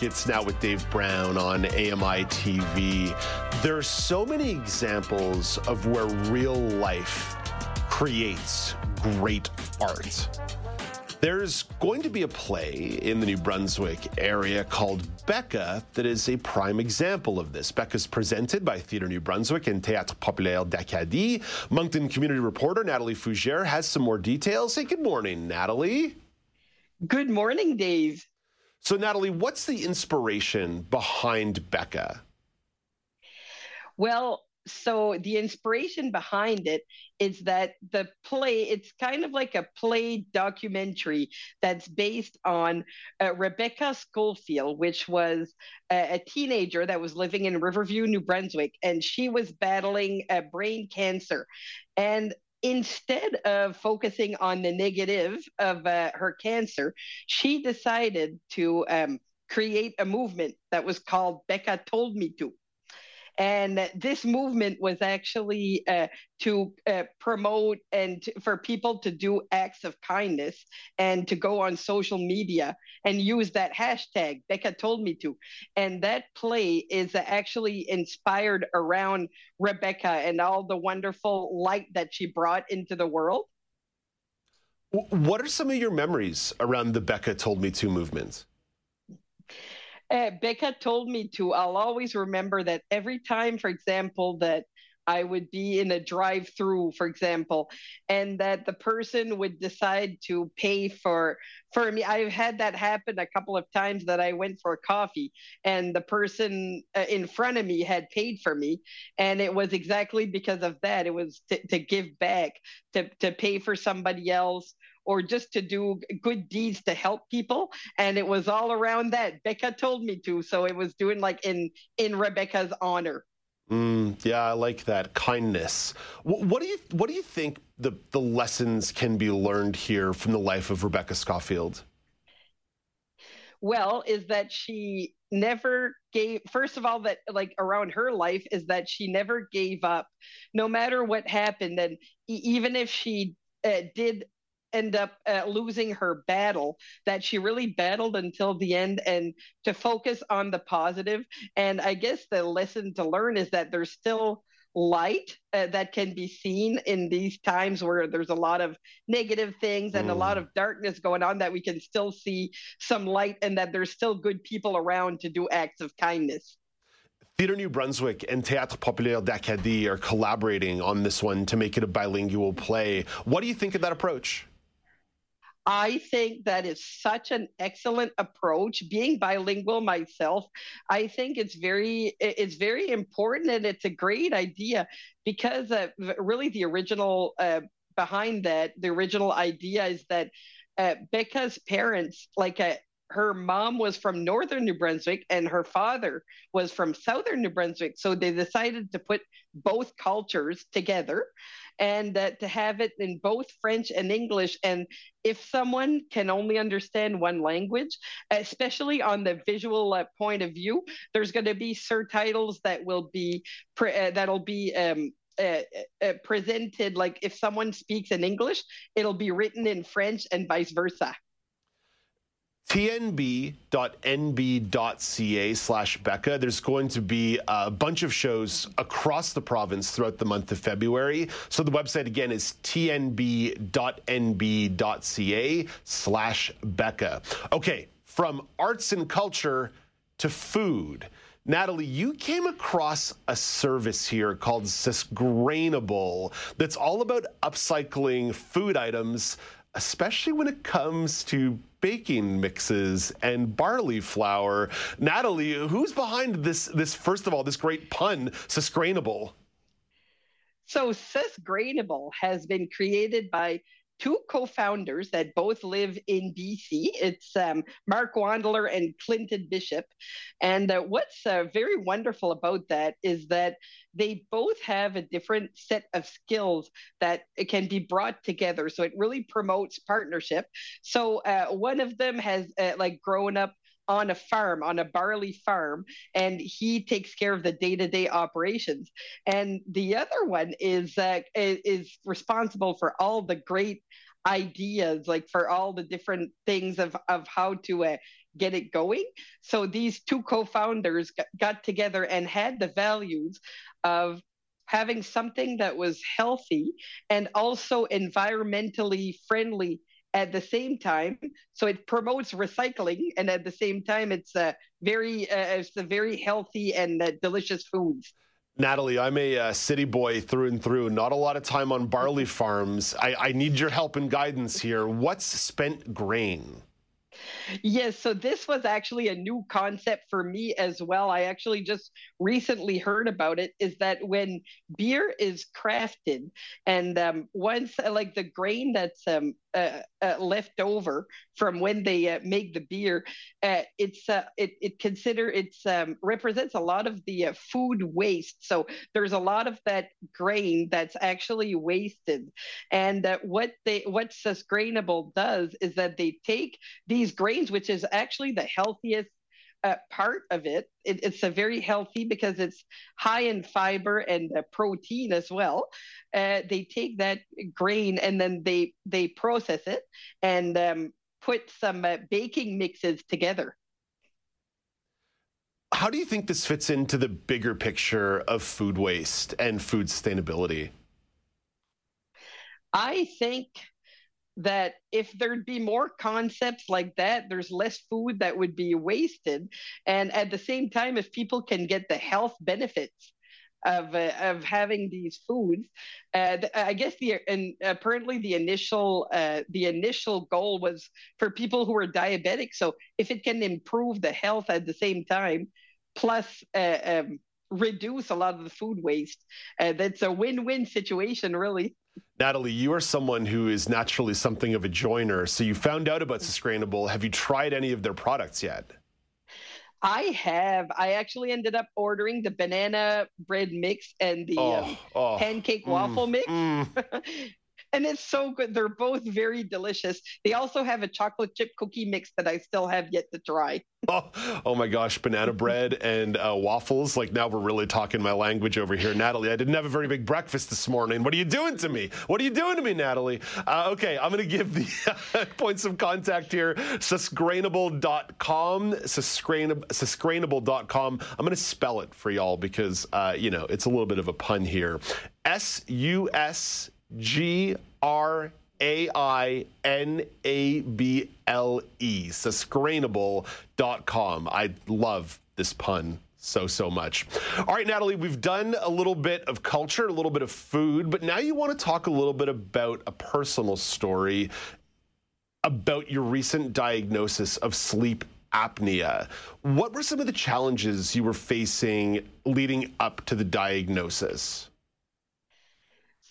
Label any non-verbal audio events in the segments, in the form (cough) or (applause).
It's now with Dave Brown on AMI TV. There are so many examples of where real life creates great art. There's going to be a play in the New Brunswick area called Becca that is a prime example of this. Becca's presented by Theatre New Brunswick and Théâtre Populaire d'Acadie. Moncton community reporter Natalie Fougere has some more details. Say good morning, Natalie. Good morning, Dave. So, Natalie, what's the inspiration behind Becca? Well, so the inspiration behind it is that the play it's kind of like a play documentary that's based on uh, rebecca schofield which was a, a, teenager that was living in riverview new brunswick and she was battling a brain cancer and instead of focusing on the negative of uh, her cancer, she decided to um, create a movement that was called Becca Told Me To. And this movement was actually uh, to uh, promote and for people to do acts of kindness and to go on social media and use that hashtag. Becca told me to. And that play is actually inspired around Rebecca and all the wonderful light that she brought into the world. What are some of your memories around the Becca Told Me To movement? Uh, Becca told me to. I'll always remember that every time, for example, that I would be in a drive through, for example, and that the person would decide to pay for for me. I've had that happen a couple of times that I went for coffee and the person uh, in front of me had paid for me. And it was exactly because of that. It was to, to give back, to, to pay for somebody else or just to do good deeds to help people. And it was all around that. Becca told me to. So it was doing like in in rebecca's honor. Mm, yeah i like that. Kindness. What, what, do you what do you think the the lessons can be learned here from the life of rebecca schofield well is that she never gave first of all that like around her life is that she never gave up. No matter what happened and even if she uh, did end up uh, losing her battle that she really battled until the end and to focus on the positive and i guess the lesson to learn is that there's still light uh, that can be seen in these times where there's a lot of negative things and mm. a lot mm. of darkness going on that we can still see some light and that there's still good people around to do acts of kindness Theatre New Brunswick and Théâtre Populaire d'Acadie are collaborating on this one to make it a bilingual play. What do you think of that approach? I think that is such an excellent approach. Being bilingual myself, I think it's very it's very important and it's a great idea because uh, really the original uh, behind that the original idea is that uh, Becca's parents like uh, her mom was from northern New Brunswick and her father was from southern New Brunswick. So they decided to put both cultures together and uh, to have it in both French and English. And if someone can only understand one language, especially on the visual uh, point of view, there's going to be surtitles that will be pre- uh, that'll be um, uh, uh, presented like if someone speaks in English, it'll be written in French and vice versa tnb.nb.ca slash Becca. There's going to be a bunch of shows across the province throughout the month of February. So the website again is tnb.nb.ca slash Becca. Okay, from arts and culture to food. Natalie, you came across a service here called Susgrainable that's all about upcycling food items especially when it comes to baking mixes and barley flour. Natalie, who's behind this this first of all, this great pun, Susgrainable? So Susgrainable has been created by two co-founders that both live in BC. It's um, Mark Wandler and Clinton Bishop. And uh, what's uh, very wonderful about that is that they both have a different set of skills that can be brought together. So it really promotes partnership. So uh, one of them has uh, like grown up on a farm, on a barley farm, and he takes care of the day-to-day operations. And the other one is uh, is responsible for all the great ideas, like for all the different things of of how to uh, get it going. So these two co-founders got together and had the values of having something that was healthy and also environmentally friendly at the same time so it promotes recycling and at the same time it's a very uh, it's a very healthy and uh, delicious foods Natalie, I'm a uh, city boy through and through. Not a lot of time on barley (laughs) farms. I, I need your help and guidance here. What's spent grain? Yes, so this was actually a new concept for me as well. I actually just recently heard about it. Is that when beer is crafted, and um, once uh, like the grain that's um, uh, uh, left over from when they uh, make the beer, uh, it's uh, it it consider it's um, represents a lot of the food waste. So there's a lot of that grain that's actually wasted, and what they what Susgrainable does is that they take these which is actually the healthiest uh, part of it. it. It's a very healthy because it's high in fiber and uh, protein as well. Uh, they take that grain and then they they process it and um, put some uh, baking mixes together. How do you think this fits into the bigger picture of food waste and food sustainability? I think that if there'd be more concepts like that, there's less food that would be wasted. And at the same time, if people can get the health benefits of uh, of having these foods, uh, I guess the and apparently the initial uh, the initial goal was for people who are diabetic. So if it can improve the health at the same time, plus uh, um, reduce a lot of the food waste, uh, that's a win-win situation, really. Natalie, you are someone who is naturally something of a joiner. So you found out about Susgrainable. Have you tried any of their products yet? I have. I actually ended up ordering the banana bread mix and the oh, um, oh, pancake mm, waffle mix. Mm. (laughs) and it's so good. They're both very delicious. They also have a chocolate chip cookie mix that I still have yet to try. (laughs) oh, oh my gosh, banana bread and uh, waffles. Like now we're really talking my language over here. Natalie, I didn't have a very big breakfast this morning. What are you doing to me? What are you doing to me, Natalie? Uh, okay, I'm going to give the (laughs) points of contact here. Susgrainable.com. Susgrainable.com. I'm going to spell it for y'all because, uh, you know, it's a little bit of a pun here. S U S G R A I N A B L E, susgrainable.com. I love this pun so, so much. All right, Natalie, we've done a little bit of culture, a little bit of food, but now you want to talk a little bit about a personal story about your recent diagnosis of sleep apnea. What were some of the challenges you were facing leading up to the diagnosis?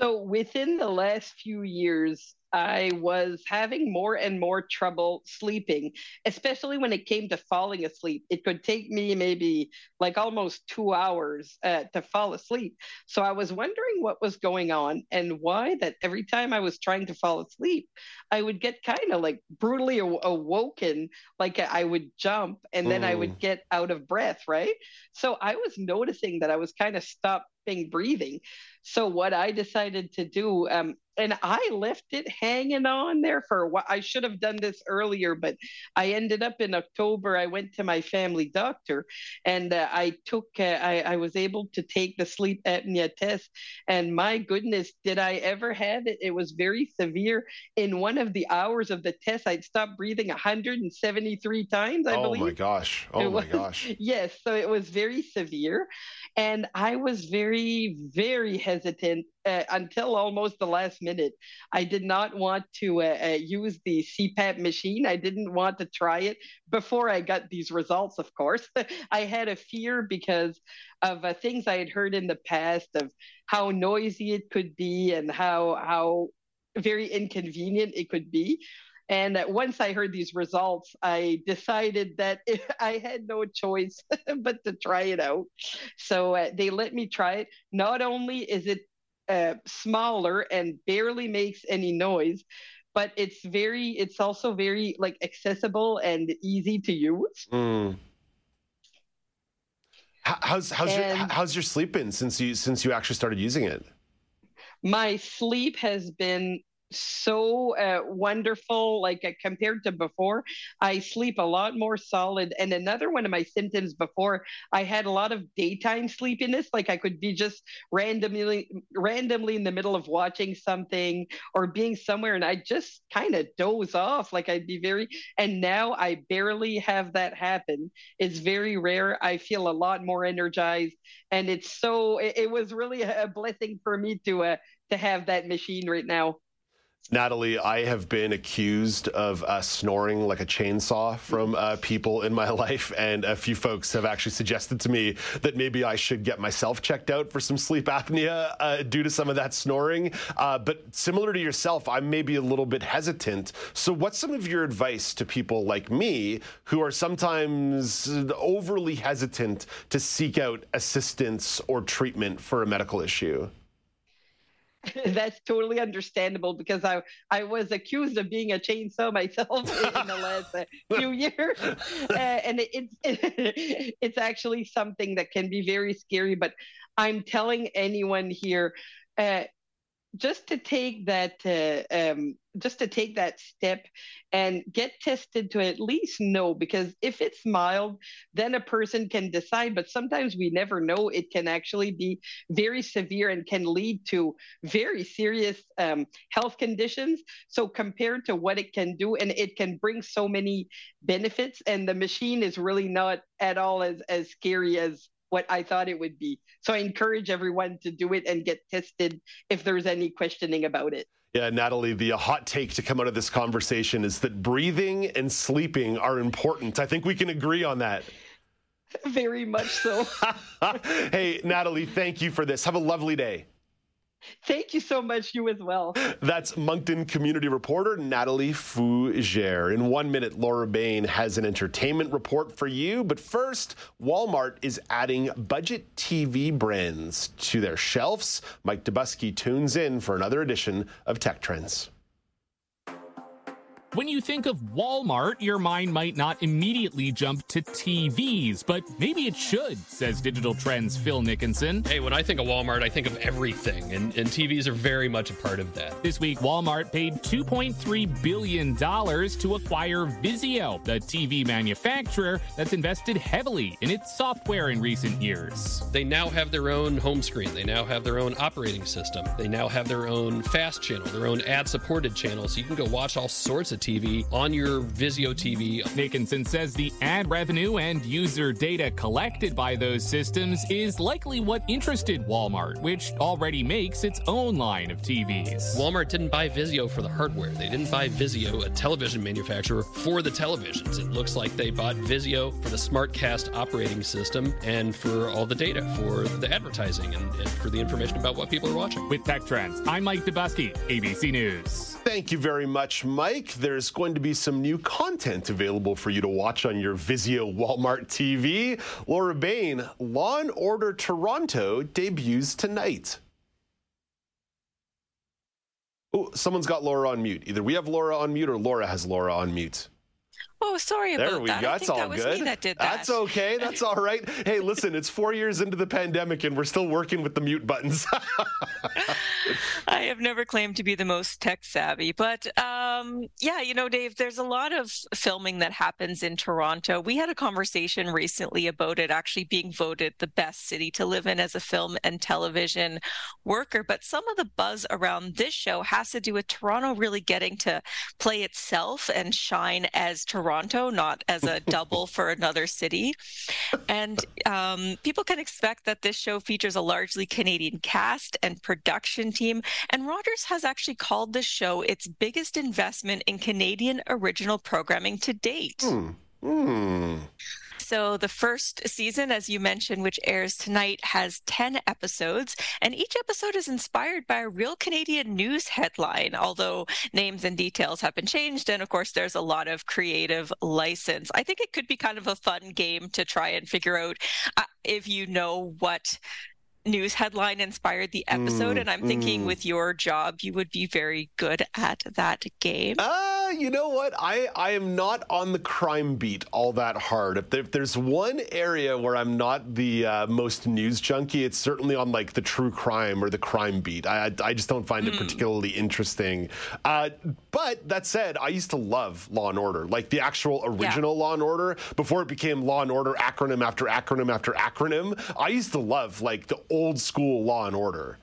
So within the last few years, I was having more and more trouble sleeping, especially when it came to falling asleep. It could take me maybe like almost two hours uh, to fall asleep. So I was wondering what was going on and why that every time I was trying to fall asleep, I would get kind of like brutally aw- awoken, like I would jump and then mm. I would mm. get out of breath, right? So I was noticing that I was kind of stopping breathing. So what I decided to do, um, and I left it hanging on there for a while. I should have done this earlier, but I ended up in October. I went to my family doctor, and uh, I took. Uh, I, I was able to take the sleep apnea test, and my goodness, did I ever have it? It was very severe. In one of the hours of the test, I'd stopped breathing 173 times. I oh believe. Oh my gosh! Oh my gosh! (laughs) Yes, so it was very severe, and I was very, very hesitant uh, until almost the last minute. I did not want to uh, uh, use the CPAP machine. I didn't want to try it before I got these results, of course. (laughs) I had a fear because of uh, things I had heard in the past of how noisy it could be and how, how very inconvenient it could be. And once I heard these results, I decided that (laughs) I had no choice (laughs) but to try it out. So uh, they let me try it. Not only is it uh, smaller and barely makes any noise, but it's very, it's also very like accessible and easy to use. Mm. How's how's and your how's your sleep been since you since you actually started using it? My sleep has been so uh, wonderful like uh, compared to before i sleep a lot more solid. And another one of my symptoms before i had a lot of daytime sleepiness like i could be just randomly randomly in the middle of watching something or being somewhere and i just kind of doze off like i'd be very and now i barely have that happen. It's very rare. I feel a lot more energized and it's so it, it was really a blessing for me to uh, to have that machine right now Natalie, I have been accused of uh, snoring like a chainsaw from uh, people in my (laughs) life, and a few folks have actually suggested to me that maybe I should get myself checked out for some sleep apnea uh, due to some of that snoring. Uh, but similar to yourself, I'm maybe a little bit hesitant. So, what's some of your advice to people like me who are sometimes overly hesitant to seek out assistance or treatment for a medical issue? (laughs) that's totally understandable because I I was accused of being a chainsaw (laughs) myself in the last uh, few (laughs) years, uh, and it's it, it's actually something that can be very scary. But I'm telling anyone here, uh, just to take that uh, um, just to take that step and get tested to at least know because if it's mild then a person can decide but sometimes we never know it can actually be very severe and can lead to very serious um, health conditions so compared to what it can do and it can bring so many benefits and the machine is really not at all as as scary as what I thought it would be. So I encourage everyone to do it and get tested if there's any questioning about it. Yeah, Natalie, the hot take to come out of this conversation is that breathing and sleeping are important. I think we can agree on that. Very much so. (laughs) hey, Natalie, thank you for this. Have a lovely day. (laughs) Thank you so much. You as well. That's Moncton community reporter Natalie Fougere. In one minute, Laura Bain has an entertainment report for you. But first, Walmart is adding budget TV brands to their shelves. Mike Dobuski tunes in for another edition of Tech Trends. When you think of Walmart, your mind might not immediately jump to TVs, but maybe it should, says Digital Trends Phil Nickinson. Hey, when I think of Walmart, I think of everything, and, and TVs are very much a part of that. This week, Walmart paid $2.3 billion to acquire Vizio, the TV manufacturer that's invested heavily in its software in recent years. They now have their own home screen, they now have their own operating system, they now have their own fast channel, their own ad supported channel, so you can go watch all sorts of TV on your Vizio TV. Nickinson says the ad revenue and user data collected by those systems is likely what interested Walmart, which already makes its own line of TVs. Walmart didn't buy Vizio for the hardware. They didn't buy Vizio, a television manufacturer, for the televisions. It looks like they bought Vizio for the SmartCast operating system and for all the data for the advertising and, and for the information about what people are watching. With Tech Trends, I'm Mike Dobuski, ABC News. Thank you very much, Mike. There's going to be some new content available for you to watch on your Vizio Walmart TV. Laura Bain, Law and Order Toronto debuts tonight. Oh, someone's got Laura on mute. Either we have Laura on mute or Laura has Laura on mute. Oh, sorry there about we that. Go. That's all that good. That did that. That's okay. That's all right. Hey, listen, it's four years into the pandemic and we're still working with the mute buttons. (laughs) (laughs) I have never claimed to be the most tech savvy, but uh, um, yeah, you know, Dave, there's a lot of filming that happens in Toronto. We had a conversation recently about it actually being voted the best city to live in as a film and television worker. But some of the buzz around this show has to do with Toronto really getting to play itself and shine as Toronto not as a double for another city. And um, people can expect that this show features a largely Canadian cast and production team. And Rogers has actually called this show its biggest investment in Canadian original programming to date. Hmm. Hmm. So the first season, as you mentioned, which airs tonight, has 10 episodes, and each episode is inspired by a real Canadian news headline, although names and details have been changed. And of course, there's a lot of creative license. I think it could be kind of a fun game to try and figure out uh, if you know what news headline inspired the episode. Mm, and I'm thinking mm. with your job, you would be very good at that game. Uh, you know what? I, I am not on the crime beat all that hard. If, there, if there's one area where I'm not the uh, most news junkie, it's certainly on like the true crime or the crime beat. I, I just don't find mm. it particularly interesting. Uh, but that said, I used to love Law and Order, like the actual original yeah. Law and Order before it became Law and Order acronym after acronym after acronym. I used to love like the old school Law and Order.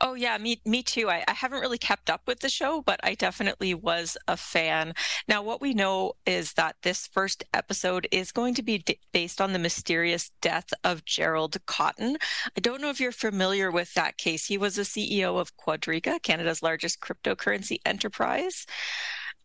Oh yeah, me me too. I, I, haven't really kept up with the show, but I definitely was a fan. Now, what we know is that this first episode is going to be d- based on the mysterious death of Gerald Cotten. I don't know if you're familiar with that case. He was the CEO of Quadriga, Canada's largest cryptocurrency enterprise.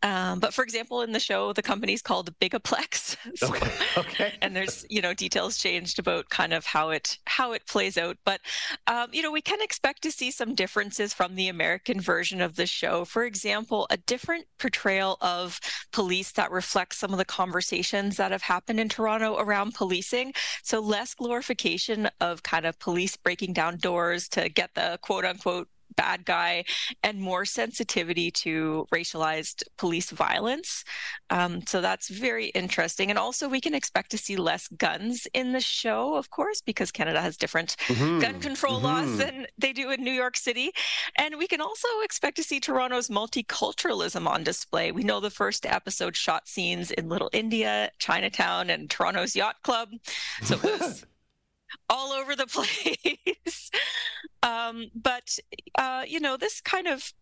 Um, but for example, in the show, the company's called Bigaplex. (laughs) So, okay. okay. (laughs) and there's you know details changed about kind of how it how it plays out. But um, you know we can expect to see some differences from the American version of the show. For example, a different portrayal of police that reflects some of the conversations that have happened in Toronto around policing. So less glorification of kind of police breaking down doors to get the quote unquote bad guy and more sensitivity to racialized police violence. Um, so that's very interesting. And also, we can expect to see less guns in the show, of course, because Canada has different mm-hmm. gun control mm-hmm. laws than they do in New York City. And we can also expect to see Toronto's multiculturalism on display. We know the first episode shot scenes in Little India, Chinatown, and Toronto's Yacht Club. So (laughs) it was all over the (laughs) place. um, but, uh, you know, this kind of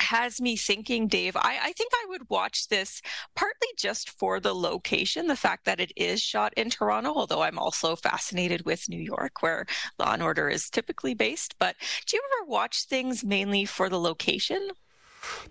has me thinking, Dave. I, I, think I would watch this partly just for the location, the fact that it is shot in Toronto, although I'm also fascinated with New York, where Law and Order is typically based. But do you ever watch things mainly for the location?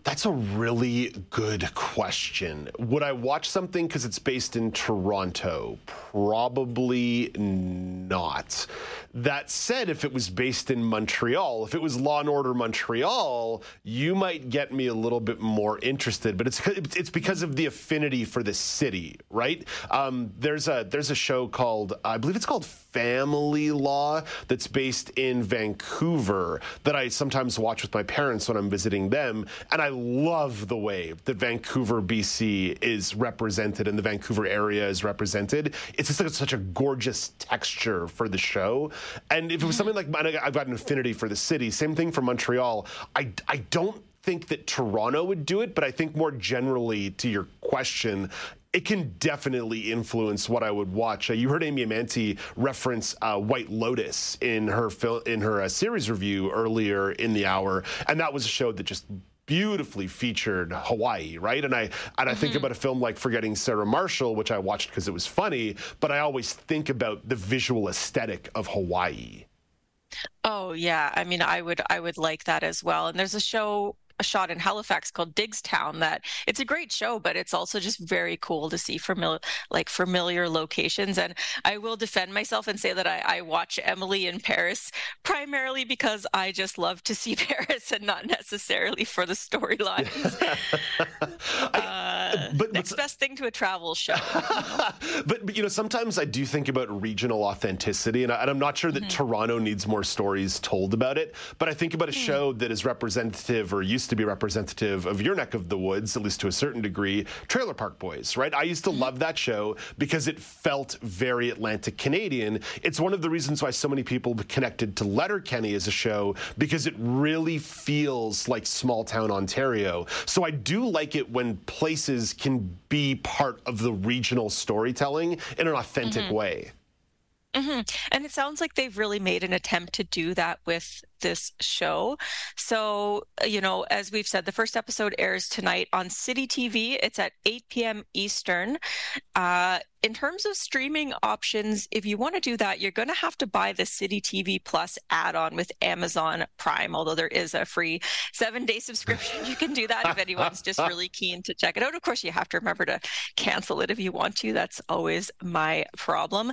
That's a really good question. Would I watch something because it's based in Toronto? Probably not. That said, if it was based in Montreal, if it was Law and Order Montreal, you might get me a little bit more interested. But it's it's because of the affinity for the city, right? Um, there's a there's a show called I believe it's called Family Law that's based in Vancouver that I sometimes watch with my parents when I'm visiting them, and I love the way that Vancouver, BC, is represented and the Vancouver area is represented. It's just like such a gorgeous texture for the show. And if it was something like I've got an affinity for the city, same thing for Montreal. I, I don't think that Toronto would do it, but I think more generally to your question, it can definitely influence what I would watch. Uh, you heard Amy Amantea reference uh, White Lotus in her fil- in her uh, series review earlier in the hour, and that was a show that just beautifully featured Hawaii, right? And I and I mm-hmm. think about a film like Forgetting Sarah Marshall, which I watched because it was funny, but I always think about the visual aesthetic of Hawaii. Oh yeah, I mean I would I would like that as well. And there's a show a shot in Halifax called Diggstown that it's a great show, but it's also just very cool to see familiar like familiar locations. And I will defend myself and say that I, I watch Emily in Paris primarily because I just love to see (laughs) Paris and not necessarily for the storylines. (laughs) but next best thing to a travel show. (laughs) but, but you know, sometimes I do think about regional authenticity, and, I, am not sure that mm-hmm. Toronto needs more stories told about it. But I think about a mm-hmm. show that is representative or used to be representative of your neck of the woods, at least to a certain degree, Trailer Park Boys, right? I used to love that show because it felt very Atlantic Canadian. It's one of the reasons why so many people connected to Letterkenny as a show because it really feels like small town Ontario. So I do like it when places can be part of the regional storytelling in an authentic mm-hmm. way. Mm-hmm. And it sounds like they've really made an attempt to do that with this show. So, you know, as we've said, the first episode airs tonight on City TV. It's at 8 p.m. Eastern. Uh, in terms of streaming options, if you want to do that, you're going to have to buy the City TV Plus add on with Amazon Prime, although there is a free seven day subscription. You can do that if anyone's just (laughs) really keen to check it out. Of course, you have to remember to cancel it if you want to. That's always my problem.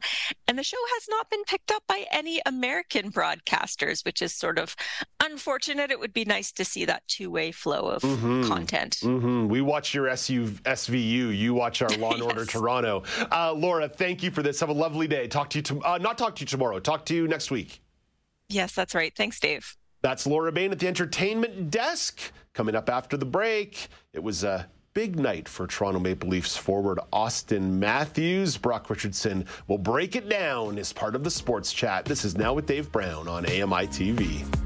And the show has not been picked up by any American broadcasters, which is sort of unfortunate. It would be nice to see that two way flow of mm-hmm. content. Mm-hmm. We watch your SU, SVU, you watch our (laughs) Law and yes. Order Toronto. Uh, Laura, thank you for this. Have a lovely day. Talk to you, to, uh, not talk to you tomorrow. Talk to you next week. Yes, that's right. Thanks, Dave. That's Laura Bain at the entertainment desk. Coming up after the break, it was a big night for Toronto Maple Leafs forward Auston Matthews. Brock Richardson will break it down as part of the sports chat. This is Now with Dave Brown on AMI TV.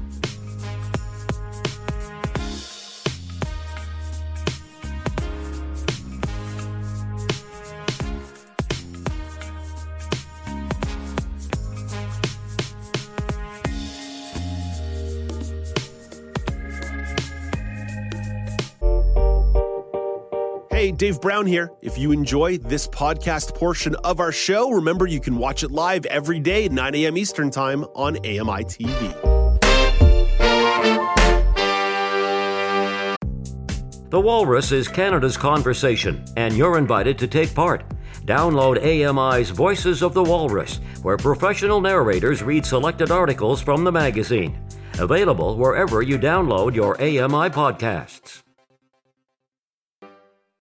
Dave Brown here. If you enjoy this podcast portion of our show, remember you can watch it live every day at 9 a.m. Eastern Time on AMI TV. The Walrus is Canada's conversation, and you're invited to take part. Download AMI's Voices of the Walrus, where professional narrators read selected articles from the magazine. Available wherever you download your AMI podcasts.